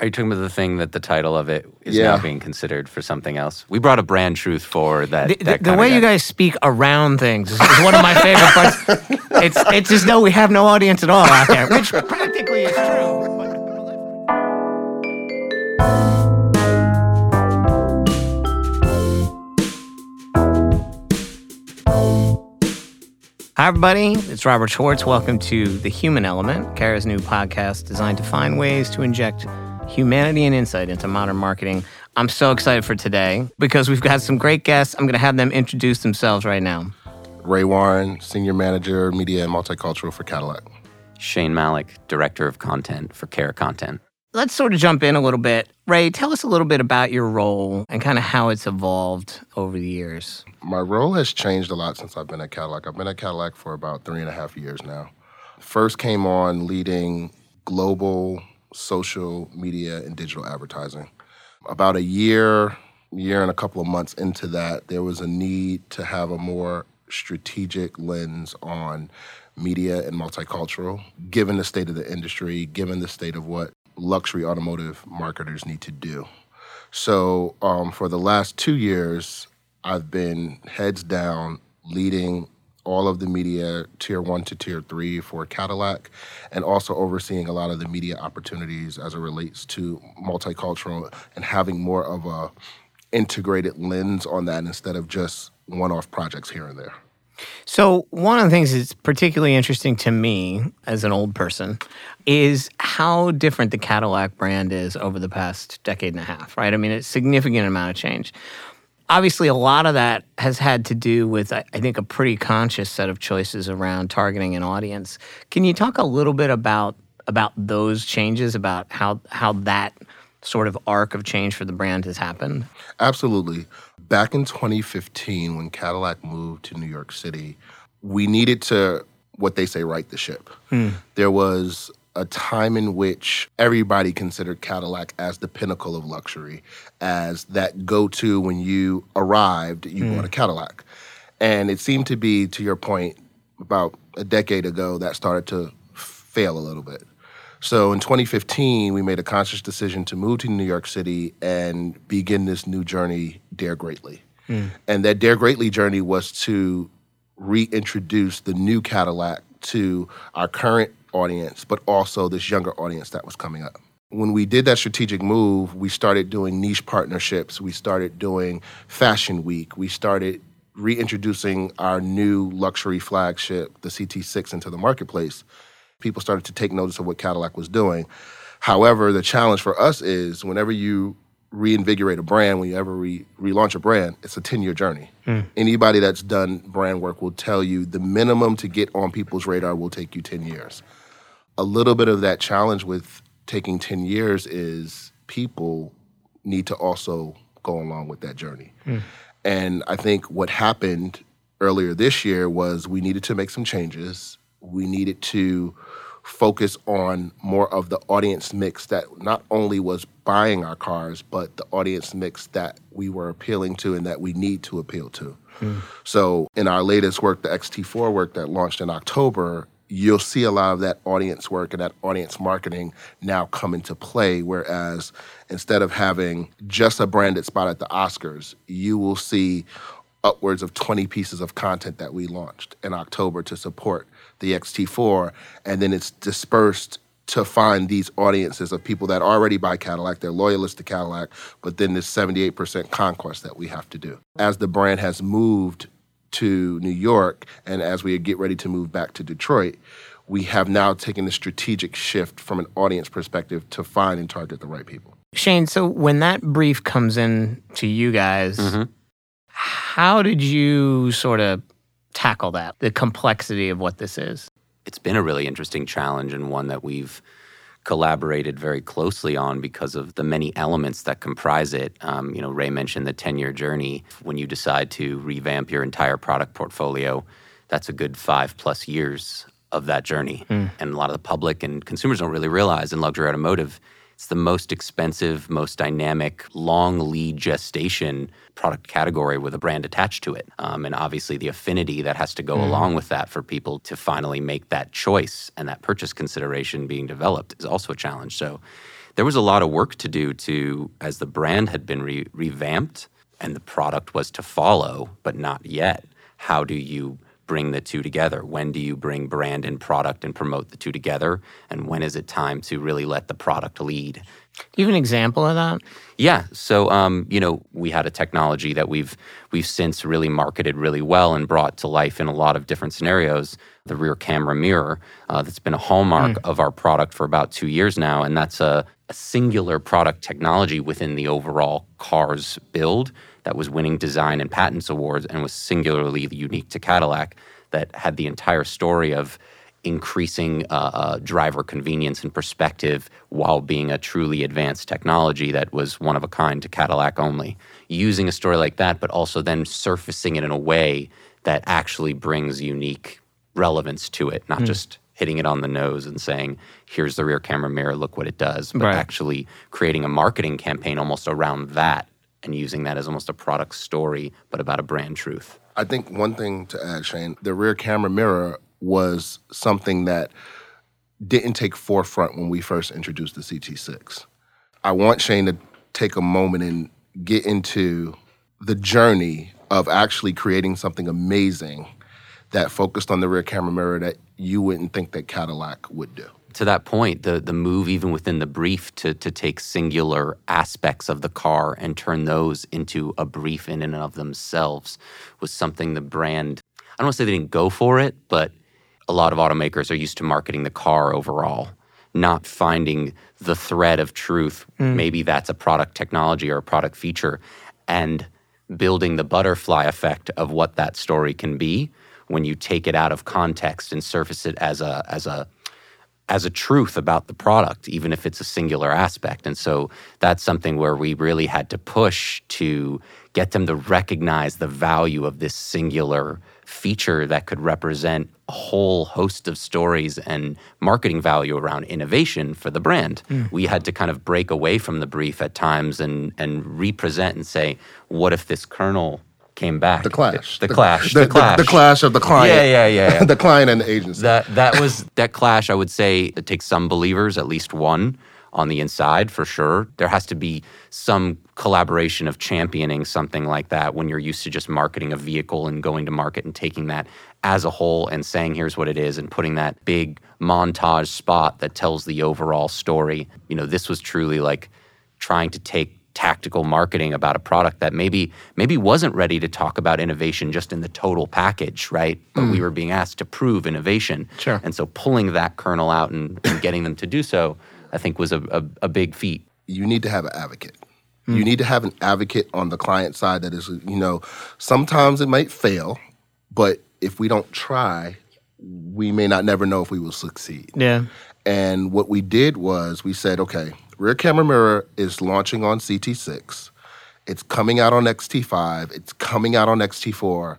Are you talking about the thing that the title of it is Yeah. now being considered for something else? We brought a brand truth for that. The, the- that the kinda way you guys speak around things is, is one of my favorite parts. It's it's as though we have no audience at all out there, which practically is true. Hi, everybody. It's Robert Schwartz. Welcome to The Human Element, Carat's new podcast designed to find ways to inject humanity and insight into modern marketing. I'm so excited for today because we've got some great guests. I'm going to have them introduce themselves right now. Ray Warren, Senior Manager, Media and Multicultural for Cadillac. Shane Malach, Director of Content for Carat Content. Let's sort of jump in a little bit. Ray, tell us a little bit about your role and kind of how it's evolved over the years. My role has changed a lot since I've been at Cadillac. I've been at Cadillac for about three and a half years now. First came on leading global social media and digital advertising. About a year, year and a couple of months into that, there was a need to have a more strategic lens on media and multicultural, given the state of the industry, given the state of what luxury automotive marketers need to do. So um, for the last two years, I've been heads down leading all of the media tier one to tier three for Cadillac, and also overseeing a lot of the media opportunities as it relates to multicultural and having more of a integrated lens on that instead of just one-off projects here and there. So, one of the things that's particularly interesting to me as an old person is how different the Cadillac brand is over the past decade and a half, right? I mean, it's a significant amount of change. Obviously, a lot of that has had to do with, I think, a pretty conscious set of choices around targeting an audience. Can you talk a little bit about about those changes, about how how that sort of arc of change for the brand has happened? Absolutely. Back in 2015, when Cadillac moved to New York City, we needed to, what they say, right the ship. Hmm. There was a time in which everybody considered Cadillac as the pinnacle of luxury, as that go to when you arrived, you hmm. bought a Cadillac. And it seemed to be, to your point, about a decade ago, that started to fail a little bit. So in 2015, we made a conscious decision to move to New York City and begin this new journey, Dare Greatly. Hmm. And that Dare Greatly journey was to reintroduce the new Cadillac to our current audience, but also this younger audience that was coming up. When we did that strategic move, we started doing niche partnerships. We started doing Fashion Week. We started reintroducing our new luxury flagship, the CT6, into the marketplace people started to take notice of what Cadillac was doing. However, the challenge for us is whenever you reinvigorate a brand, whenever you ever re- relaunch a brand, it's a 10 year journey. Hmm. Anybody that's done brand work will tell you the minimum to get on people's radar will take you 10 years. A little bit of that challenge with taking 10 years is people need to also go along with that journey. Hmm. And I think what happened earlier this year was we needed to make some changes. We needed to focus on more of the audience mix that not only was buying our cars, but the audience mix that we were appealing to and that we need to appeal to. Hmm. So, in our latest work, the XT4 work that launched in October, you'll see a lot of that audience work and that audience marketing now come into play. Whereas instead of having just a branded spot at the Oscars, you will see upwards of 20 pieces of content that we launched in October to support the XT4. And then it's dispersed to find these audiences of people that already buy Cadillac, they're loyalists to Cadillac, but then this 78% conquest that we have to do. As the brand has moved to New York and as we get ready to move back to Detroit, we have now taken a strategic shift from an audience perspective to find and target the right people. Shane, so when that brief comes in to you guys, mm-hmm. how did you sort of tackle that, the complexity of what this is? it's been a really interesting challenge and one that we've collaborated very closely on because of the many elements that comprise it. Um, you know, Ray mentioned the 10 year journey. When you decide to revamp your entire product portfolio, that's a good five plus years of that journey. And a lot of the public and consumers don't really realize in luxury automotive, it's the most expensive, most dynamic, long lead gestation product category with a brand attached to it. Um, and obviously, the affinity that has to go along with that for people to finally make that choice and that purchase consideration being developed is also a challenge. So, there was a lot of work to do to, as the brand had been re- revamped and the product was to follow, but not yet. How do you bring the two together? When do you bring brand and product and promote the two together? And when is it time to really let the product lead? Do you have an example of that? Yeah. So, um, you know, we had a technology that we've we've since really marketed really well and brought to life in a lot of different scenarios. The rear camera mirror uh, that's been a hallmark mm. of our product for about two years now, and that's a, a singular product technology within the overall car's build that was winning design and patents awards and was singularly unique to Cadillac. That had the entire story of increasing uh, uh, driver convenience and perspective while being a truly advanced technology that was one of a kind to Cadillac only. Using a story like that, but also then surfacing it in a way that actually brings unique relevance to it, not mm. just hitting it on the nose and saying, here's the rear camera mirror, look what it does, but right. actually creating a marketing campaign almost around that and using that as almost a product story, but about a brand truth. I think one thing to add, Shane, the rear camera mirror was something that didn't take forefront when we first introduced the CT6. I want Shane to take a moment and get into the journey of actually creating something amazing that focused on the rear camera mirror that you wouldn't think that Cadillac would do. To that point, the the move even within the brief to to take singular aspects of the car and turn those into a brief in and of themselves was something the brand I don't want to say they didn't go for it, but a lot of automakers are used to marketing the car overall, not finding the thread of truth. Mm. Maybe that's a product technology or a product feature, and building the butterfly effect of what that story can be when you take it out of context and surface it as a as a as a truth about the product, even if it's a singular aspect. And so that's something where we really had to push to get them to recognize the value of this singular feature that could represent a whole host of stories and marketing value around innovation for the brand. Mm. We had to kind of break away from the brief at times and and represent and say, what if this kernel came back? The clash. The, the, the clash. The, the, clash. The, clash of the client. Yeah, yeah, yeah. yeah. the client and the agency. That that was that clash. I would say it takes some believers, at least one, on the inside for sure. There has to be some collaboration of championing something like that when you're used to just marketing a vehicle and going to market and taking that as a whole and saying here's what it is and putting that big montage spot that tells the overall story. You know, this was truly like trying to take tactical marketing about a product that maybe maybe wasn't ready to talk about innovation just in the total package, right? But mm. we were being asked to prove innovation. Sure. And so pulling that kernel out and, and getting them to do so I think was a, a, a big feat. You need to have an advocate. Mm. You need to have an advocate on the client side that is, you know, sometimes it might fail, but if we don't try, we may not never know if we will succeed. Yeah. And what we did was we said, okay, rear camera mirror is launching on CT6. It's coming out on XT5. It's coming out on XT4.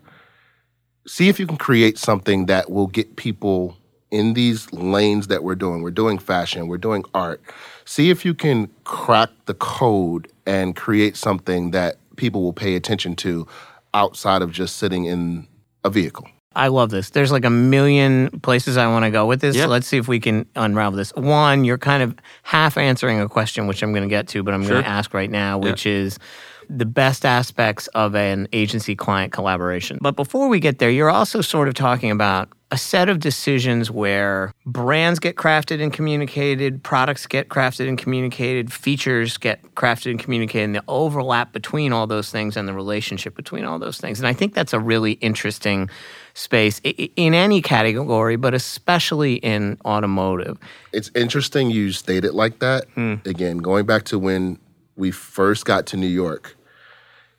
See if you can create something that will get people in these lanes that we're doing, we're doing fashion, we're doing art, see if you can crack the code and create something that people will pay attention to outside of just sitting in a vehicle. I love this. There's like a million places I want to go with this. Yep. let's see if we can unravel this. One, you're kind of half answering a question, which I'm going to get to, but I'm sure. going to ask right now, which is the best aspects of an agency client collaboration. But before we get there, you're also sort of talking about a set of decisions where brands get crafted and communicated, products get crafted and communicated, features get crafted and communicated, and the overlap between all those things and the relationship between all those things. And I think that's a really interesting space in any category, but especially in automotive. It's interesting you state it like that. Mm. Again, going back to when we first got to New York,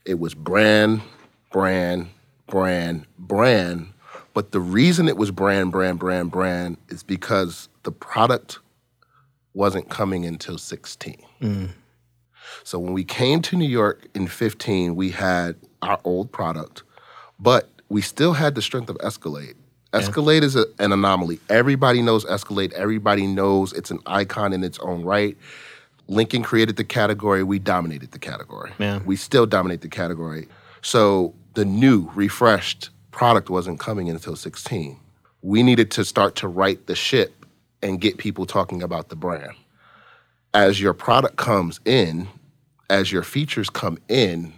it was brand, brand, brand, brand but the reason it was brand, brand, brand, brand is because the product wasn't coming until 16. Mm. So when we came to New York in 15, we had our old product, but we still had the strength of Escalade. Escalade yeah. is a, an anomaly. Everybody knows Escalade. Everybody knows it's an icon in its own right. Lincoln created the category. We dominated the category. Yeah. We still dominate the category. So the new, refreshed product wasn't coming until 16. We needed to start to right the ship and get people talking about the brand. as your product comes in, as your features come in,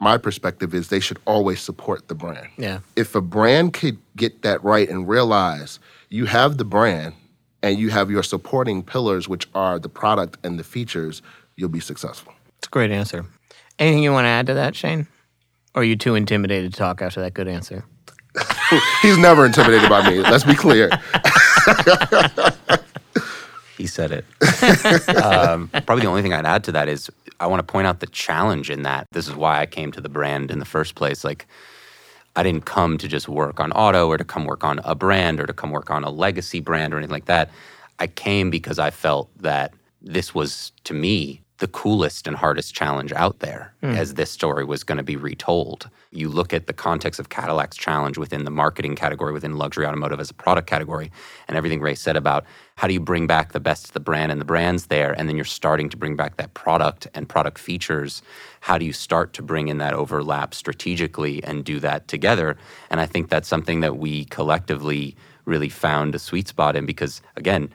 my perspective is they should always support the brand. Yeah. If a brand could get that right and realize you have the brand and you have your supporting pillars, which are the product and the features, you'll be successful. It's a great answer. Anything you want to add to that, Shane? Or are you too intimidated to talk after that good answer? He's never intimidated by me. Let's be clear. He said it. um, probably the only thing I'd add to that is I want to point out the challenge in that. This is why I came to the brand in the first place. Like, I didn't come to just work on auto or to come work on a brand or to come work on a legacy brand or anything like that. I came because I felt that this was, to me, the coolest and hardest challenge out there hmm. as this story was going to be retold. You look at the context of Cadillac's challenge within the marketing category, within luxury automotive as a product category, and everything Ray said about how do you bring back the best of the brand and the brands there, and then you're starting to bring back that product and product features. How do you start to bring in that overlap strategically and do that together? And I think that's something that we collectively really found a sweet spot in because, again,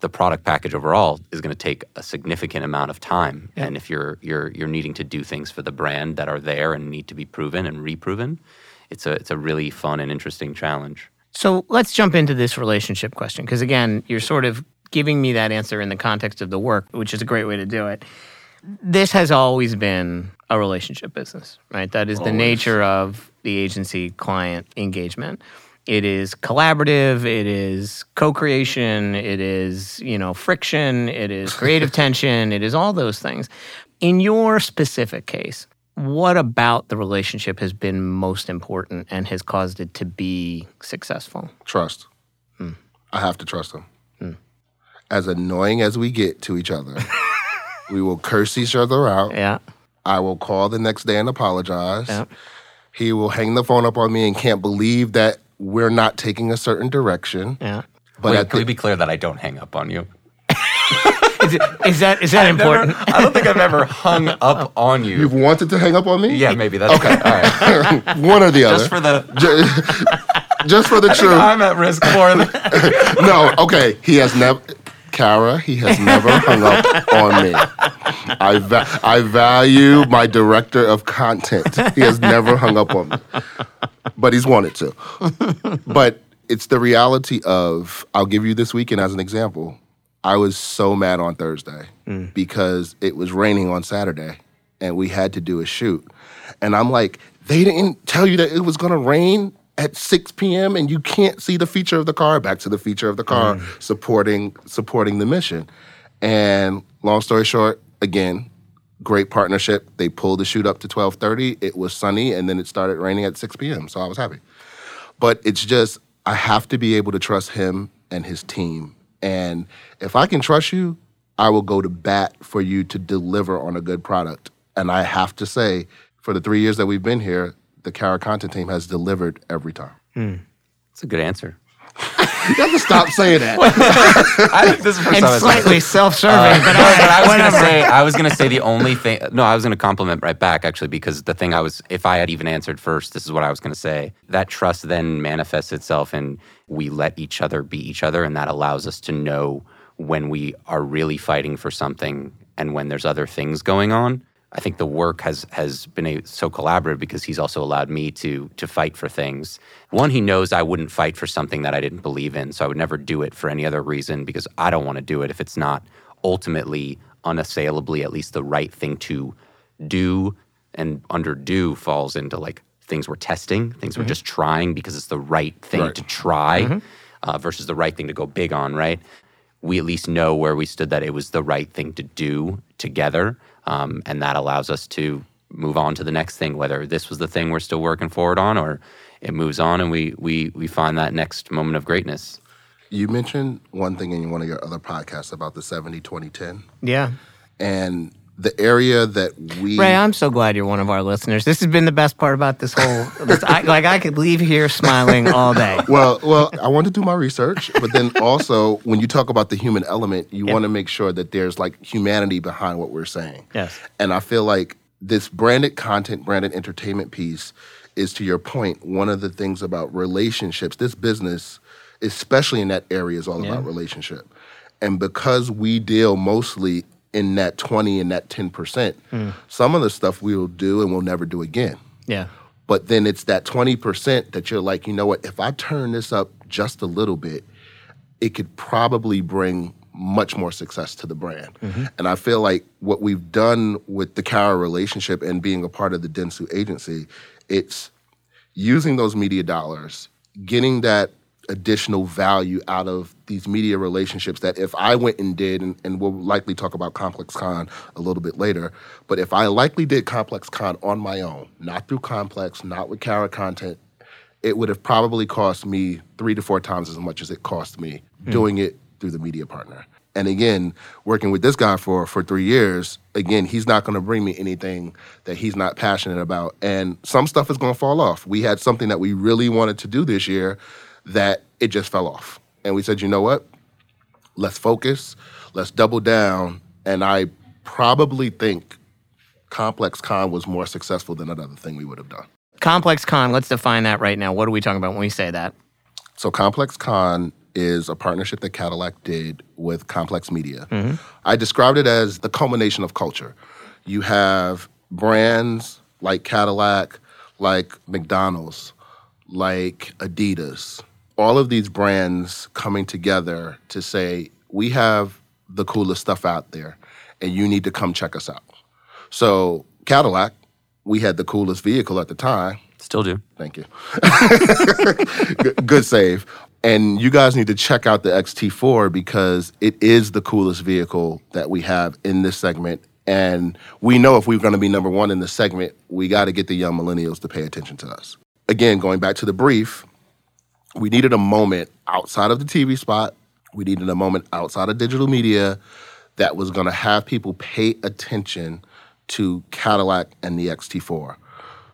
the product package overall is going to take a significant amount of time. And if you're you're you're needing to do things for the brand that are there and need to be proven and reproven, it's a it's a really fun and interesting challenge. So let's jump into this relationship question because again, you're sort of giving me that answer in the context of the work, which is a great way to do it. This has always been a relationship business, right? That is the nature of the agency client engagement. It is collaborative, it is co-creation, it is, you know, friction, it is creative tension, it is all those things. In your specific case, what about the relationship has been most important and has caused it to be successful? Trust. Hmm. I have to trust him. Hmm. As annoying as we get to each other, we will curse each other out. Yeah. I will call the next day and apologize. Yeah. He will hang the phone up on me and can't believe that we're not taking a certain direction. Yeah. But Wait, at can we be clear that I don't hang up on you? Is, it, is that is that important? I don't think I've ever hung up oh. on you. you've wanted to hang up on me? yeah, maybe that's okay. All right. One or the other. Just for the Ju- just for the I think truth. I'm at risk for than no, okay. He has never, Kara. He has never hung up on me. I va- I value my director of content. He has never hung up on me, but he's wanted to. But it's the reality of. I'll give you this weekend as an example. I was so mad on Thursday mm. because it was raining on Saturday, and we had to do a shoot, and I'm like, they didn't tell you that it was going to rain at 6 p.m. and you can't see the feature of the car. Back to the feature of the car mm. supporting supporting the mission. And long story short, again, great partnership. They pulled the shoot up to 12:30. It was sunny, and then it started raining at 6 p.m. So I was happy. But it's just I have to be able to trust him and his team. And if I can trust you, I will go to bat for you to deliver on a good product. And I have to say, for the three years that we've been here, the Carat content team has delivered every time. Hmm. It's a good answer. You have to stop saying that. I think this is the first and time I said it. slightly self-serving, Uh, but no, all right, but I was gonna say I was gonna say the only thing. No, I was gonna compliment right back actually because the thing I was, if I had even answered first, this is what I was gonna say. That trust then manifests itself and we let each other be each other, and that allows us to know when we are really fighting for something and when there's other things going on. I think the work has has been a, so collaborative because he's also allowed me to to fight for things. One, he knows I wouldn't fight for something that I didn't believe in, so I would never do it for any other reason because I don't want to do it if it's not ultimately unassailably at least the right thing to do. And under do falls into like things we're testing, things we're just trying because it's the right thing Right. to try uh, versus the right thing to go big on, right? we at least know where we stood that it was the right thing to do together. Um, and that allows us to move on to the next thing, whether this was the thing we're still working forward on or it moves on and we, we, we find that next moment of greatness. You mentioned one thing in one of your other podcasts about the 70 20 10. Yeah. And the area that we. Ray, I'm so glad you're one of our listeners. This has been the best part about this whole. This, I, like I could leave here smiling all day. well, well, I want to do my research, but then also when you talk about the human element, you Yeah. want to make sure that there's like humanity behind what we're saying. Yes. And I feel like this branded content, branded entertainment piece is to your point, one of the things about relationships. This business, especially in that area, is all about relationship. And because we deal mostly in that 20 and that 10%, some of the stuff we will do and we'll never do again. Yeah. But then it's that 20% that you're like, you know what, if I turn this up just a little bit, it could probably bring much more success to the brand. Mm-hmm. And I feel like what we've done with the Carat relationship and being a part of the Dentsu agency, it's using those media dollars, getting that additional value out of these media relationships that if I went and did, and, and we'll likely talk about Complex Con a little bit later, but if I likely did Complex Con on my own, not through Complex, not with Carat content, it would have probably cost me three to four times as much as it cost me hmm. doing it through the media partner. And again, working with this guy for for three years, again, he's not going to bring me anything that he's not passionate about. And some stuff is going to fall off. We had something that we really wanted to do this year that it just fell off. And we said, you know what? Let's focus. Let's double down. And I probably think Complex Con was more successful than another thing we would have done. Complex Con, let's define that right now. What are we talking about when we say that? So Complex Con is a partnership that Cadillac did with Complex Media. Mm-hmm. I described it as the culmination of culture. You have brands like Cadillac, like McDonald's, like Adidas, all of these brands coming together to say, we have the coolest stuff out there, and you need to come check us out. So, Cadillac, we had the coolest vehicle at the time. Still do. Thank you. good, good save. And you guys need to check out the XT4 because it is the coolest vehicle that we have in this segment. And we know if we're going to be number one in the segment, we got to get the young millennials to pay attention to us. Again, going back to the brief, we needed a moment outside of the TV spot. We needed a moment outside of digital media that was going to have people pay attention to Cadillac and the XT4.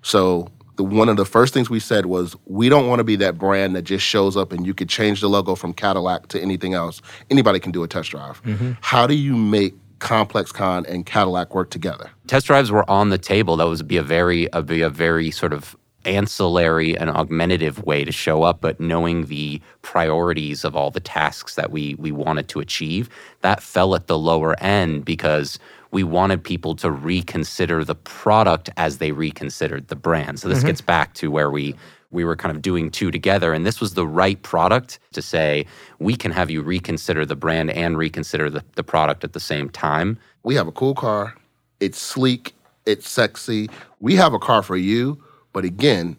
So the one of the first things we said was we don't want to be that brand that just shows up and you could change the logo from Cadillac to anything else. Anybody can do a test drive. Mm-hmm. How do you make Complex Con and Cadillac work together? test drives were on the table. That would be a very a, be a very sort of ancillary and augmentative way to show up, but knowing the priorities of all the tasks that we we wanted to achieve, that fell at the lower end because we wanted people to reconsider the product as they reconsidered the brand. So this mm-hmm. gets back to where we we were kind of doing two together and this was the right product to say we can have you reconsider the brand and reconsider the, the product at the same time We have a cool car. It's sleek. It's sexy. We have a car for you. But again,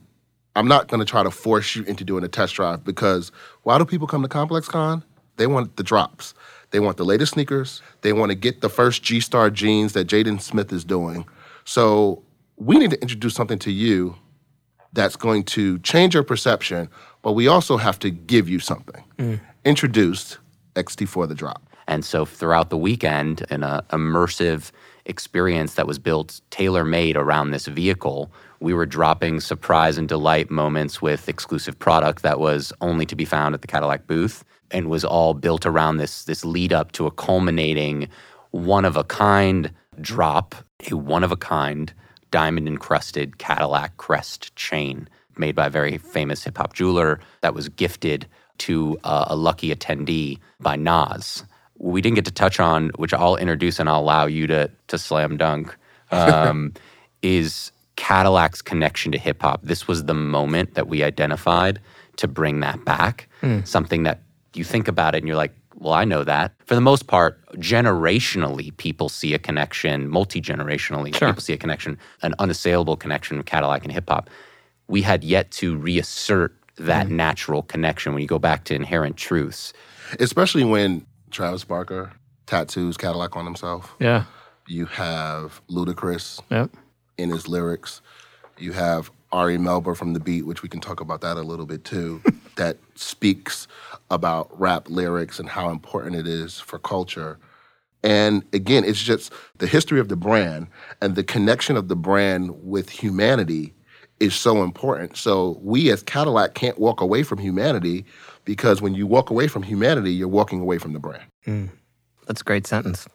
I'm not going to try to force you into doing a test drive because why do people come to Complex Con? They want the drops. They want the latest sneakers. They want to get the first G Star jeans that Jaden Smith is doing. So we need to introduce something to you that's going to change your perception, but we also have to give you something. Mm. Introduced XT4 the drop. And so throughout the weekend, in an uh, immersive experience that was built tailor made around this vehicle, we were dropping surprise and delight moments with exclusive product that was only to be found at the Cadillac booth and was all built around this, this lead up to a culminating one of a kind drop, a one of a kind diamond encrusted Cadillac crest chain made by a very famous hip hop jeweler that was gifted to uh, a lucky attendee by Nas. We didn't get to touch on, which I'll introduce and I'll allow you to to slam dunk, um, is Cadillac's connection to hip hop. This was the moment that we identified to bring that back. Hmm. Something that you think about it and you're like, well, I know that. For the most part, generationally, people see a connection, multi generationally, people see a connection, an unassailable connection of Cadillac and hip hop. We had yet to reassert that hmm. natural connection when you go back to inherent truths. especially when Travis Barker tattoos Cadillac on himself. Yeah. You have Ludacris Yep. In his lyrics. You have Ari Melber from The Beat, which we can talk about that a little bit too, that speaks about rap lyrics and how important it is for culture. And again, it's just the history of the brand and the connection of the brand with humanity is so important. So we as Cadillac can't walk away from humanity because when you walk away from humanity, you're walking away from the brand. Mm. That's a great sentence.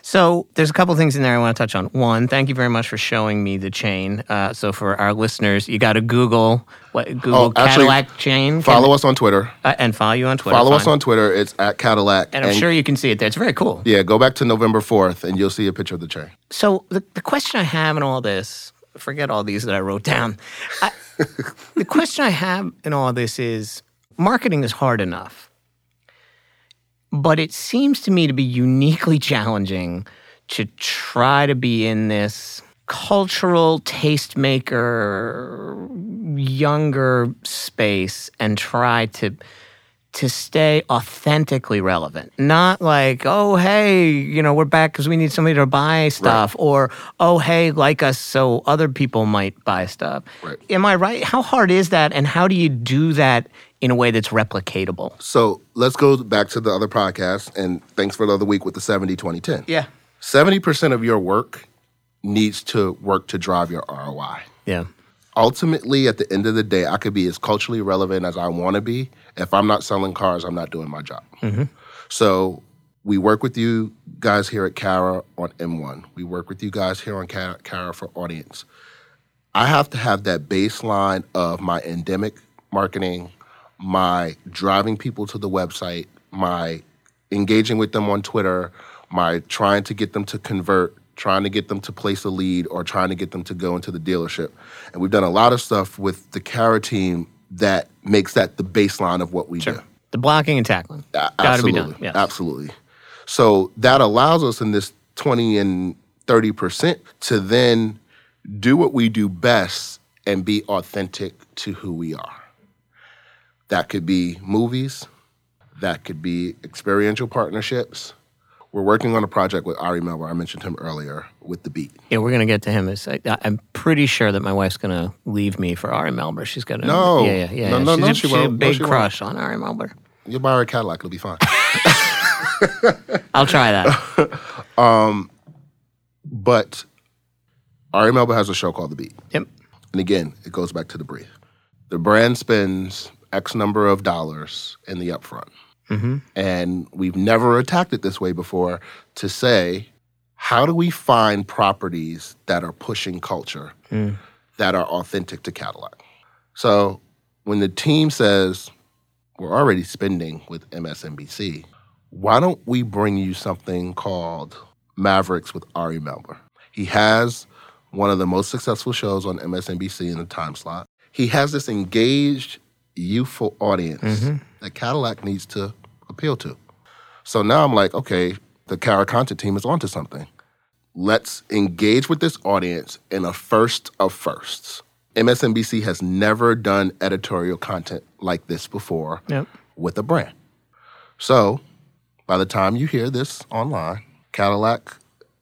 So there's a couple things in there I want to touch on. One, thank you very much for showing me the chain. Uh, so for our listeners, you got to Google what Google Oh, actually, Cadillac chain. Follow us on Twitter. uh, and follow you on Twitter. Follow us on Twitter. It's at Cadillac. And I'm sure you can see it there. It's very cool. Yeah, go back to November 4th and you'll see a picture of the chain. So the, the question I have in all this, forget all these that I wrote down. I, the question I have in all this is marketing is hard enough. But it seems to me to be uniquely challenging to try to be in this cultural tastemaker younger space and try to to stay authentically relevant. Not like, oh, hey, you know, we're back because we need somebody to buy stuff, or oh, hey, like us so other people might buy stuff. Right. Am I right? How hard is that? And how do you do that in a way that's replicatable? So let's go back to the other podcast. And thanks for the other week with the 70 20 10. Yeah. 70% of your work needs to work to drive your ROI. Yeah. Ultimately, at the end of the day, I could be as culturally relevant as I want to be. If I'm not selling cars, I'm not doing my job. Mm-hmm. So we work with you guys here at Carat on M1. We work with you guys here on Carat for audience. I have to have that baseline of my endemic marketing, my driving people to the website, my engaging with them on Twitter, my trying to get them to convert, trying to get them to place a lead, or trying to get them to go into the dealership. And we've done a lot of stuff with the Carat team that makes that the baseline of what we do. The blocking and tackling. A- Got to be done. Yes. Absolutely. So that allows us in this 20 and 30% to then do what we do best and be authentic to who we are. That could be movies, that could be experiential partnerships. We're working on a project with Ari Melber. I mentioned him earlier with the beat. Yeah, we're gonna get to him. It's, I, I'm pretty sure that my wife's gonna leave me for Ari Melber. She's got No. yeah, yeah, yeah. No, no, she's no, a, she she's a won't. No, big she won't. crush on Ari Melber. You'll buy her a Cadillac, it'll be fine. I'll try that. Um, but Ari Melber has a show called The Beat. yep. And again, it goes back to the brief. The brand spends X number of dollars in the upfront. Mm-hmm. And we've never attacked it this way before to say, how do we find properties that are pushing culture mm. that are authentic to Cadillac? So when the team says, we're already spending with MSNBC, why don't we bring you something called Mavericks with Ari Melber? He has one of the most successful shows on MSNBC in the time slot. He has this engaged, youthful audience mm-hmm. that Cadillac needs to appeal to. So now I'm like, okay, the Carat content team is onto something. Let's engage with this audience in a first of firsts. MSNBC has never done editorial content like this before Yep. with a brand. So, by the time you hear this online, Cadillac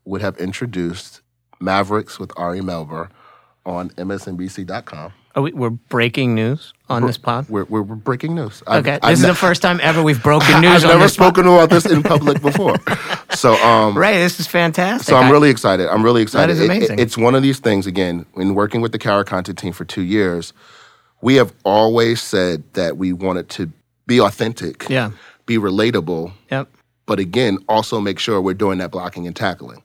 would have introduced Mavericks with Ari Melber on MSNBC.com. Are we, we're breaking news on this pod. We're, we're, we're breaking news. I've- Okay, this I've is the first time ever we've broken news I've never this pod. spoken about this in public before. so, um, Right, this is fantastic. so I'm really excited. I'm really excited. is It- it- amazing. it's one of these things, again, in working with the Carat content team for two years, we have always said that we wanted to be authentic, Yeah. be relatable, Yep. but again, also make sure we're doing that blocking and tackling.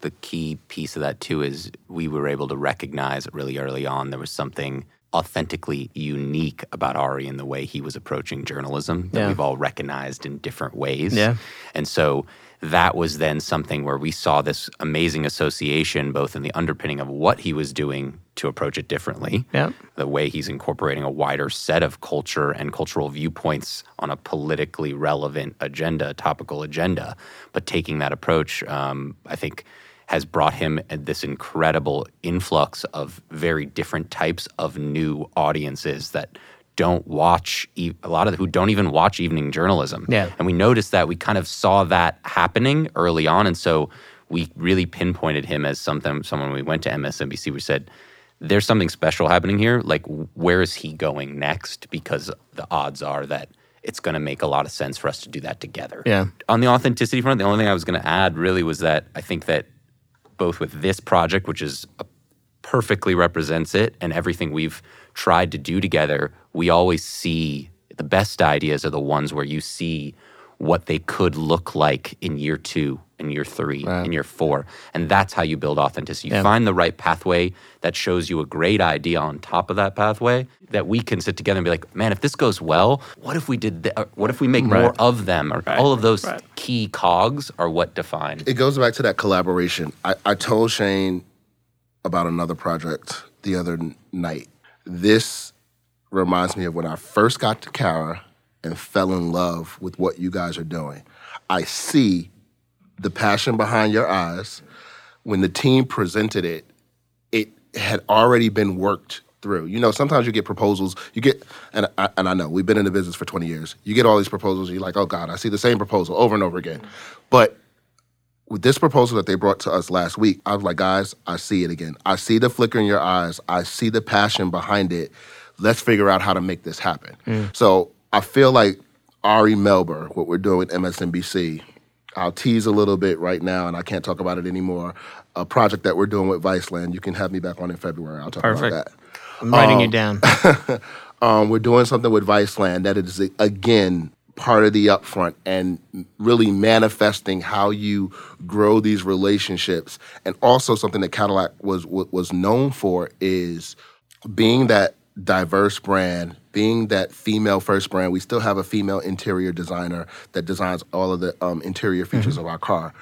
The key piece of that too is we were able to recognize really early on there was something authentically unique about Ari in the way he was approaching journalism that Yeah. we've all recognized in different ways. Yeah. And so that was then something where we saw this amazing association both in the underpinning of what he was doing to approach it differently Yep. the way he's incorporating a wider set of culture and cultural viewpoints on a politically relevant agenda, topical agenda, but taking that approach, um, I think, has brought him this incredible influx of very different types of new audiences that don't watch a lot of who don't even watch evening journalism. Yeah. And we noticed that we kind of saw that happening early on. And so we really pinpointed him as something, someone we went to MSNBC, we said, there's something special happening here. Like, where is he going next? Because the odds are that it's going to make a lot of sense for us to do that together. Yeah. On the authenticity front, the only thing I was going to add really was that I think that both with this project, which is a perfectly represents it and everything we've tried to do together, we always see the best ideas are the ones where you see what they could look like in year two, in year three, and you're four. And that's how you build authenticity. You Yeah. find the right pathway that shows you a great idea on top of that pathway that we can sit together and be like, man, if this goes well, what if we did, th- what if we make more of them? Or all of those Right. key cogs are what define. It goes back to that collaboration. I, I told Shane about another project the other n- night. This reminds me of when I first got to Carat and fell in love with what you guys are doing. I see the passion behind your eyes. When the team presented it, it had already been worked through. You know, sometimes you get proposals. You get, and I, and I know we've been in the business for 20 years. You get all these proposals. You're like, oh God, I see the same proposal over and over again. But with this proposal that they brought to us last week, I was like, guys, I see it again. I see the flicker in your eyes. I see the passion behind it. Let's figure out how to make this happen. Mm. So I feel like Ari Melber, what we're doing with MSNBC, I'll tease a little bit right now, and I can't talk about it anymore. A project that we're doing with Viceland. You can have me back on in February. I'll talk Perfect. about that. I'm writing you down. Um, we're doing something with Viceland that is again part of the upfront and really manifesting how you grow these relationships, and also something that Cadillac was was known for is being that diverse brand, being that female first brand. We still have a female interior designer that designs all of the um, interior features of our car.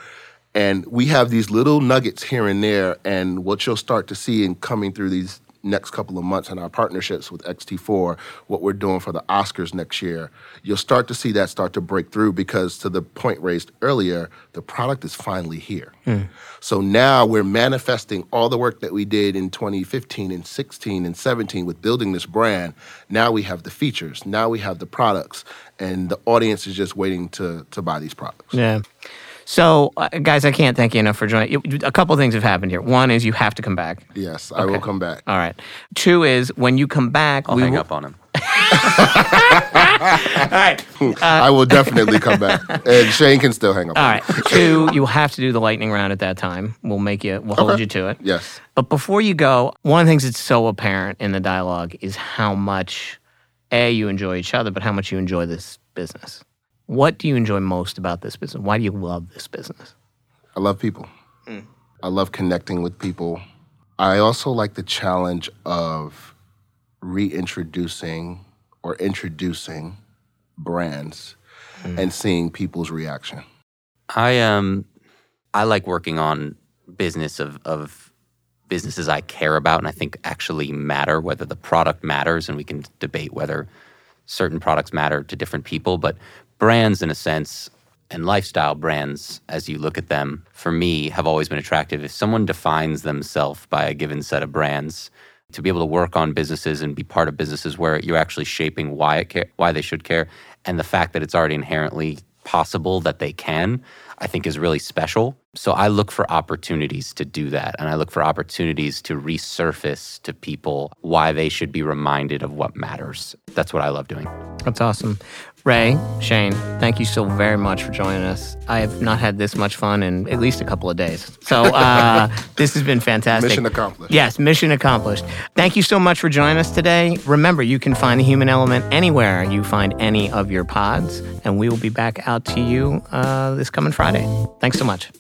And we have these little nuggets here and there, and what you'll start to see in coming through these next couple of months in our partnerships with XT4, what we're doing for the Oscars next year, you'll start to see that start to break through because, to the point raised earlier, the product is finally here. Hmm. So now we're manifesting all the work that we did in 2015 and 16 and 17 with building this brand. Now we have the features, now we have the products, and the audience is just waiting to, to buy these products. Yeah. So, uh, guys, I can't thank you enough for joining. A couple things have happened here. One is you have to come back. Yes, I will come back. All right. Two is when you come back, I'll we hang will, up on him. All right. I will definitely come back, and Shane can still hang up. All on right. me. Two, you will have to do the lightning round at that time. We'll make you. We'll hold Okay. you to it. Yes. But before you go, one of the things that's so apparent in the dialogue is how much a you enjoy each other, but how much you enjoy this business. What do you enjoy most about this business? Why do you love this business? I love people. I love connecting with people. I also like the challenge of reintroducing or introducing brands and seeing people's reaction. I um I like working on business of of businesses I care about and I think actually matter, whether the product matters, and we can debate whether certain products matter to different people, but brands in a sense and lifestyle brands, as you look at them, for me, have always been attractive. If someone defines themselves by a given set of brands, to be able to work on businesses and be part of businesses where you're actually shaping why it care, why they should care, and the fact that it's already inherently possible that they can, I think is really special. So I look for opportunities to do that, and I look for opportunities to resurface to people why they should be reminded of what matters. That's what I love doing. That's awesome. Ray, Shane, thank you so very much for joining us. I have not had this much fun in at least a couple of days. So uh, this has been fantastic. Mission accomplished. Yes, mission accomplished. Thank you so much for joining us today. Remember, you can find the human element anywhere you find any of your pods, and we will be back out to you uh, this coming Friday. Thanks so much.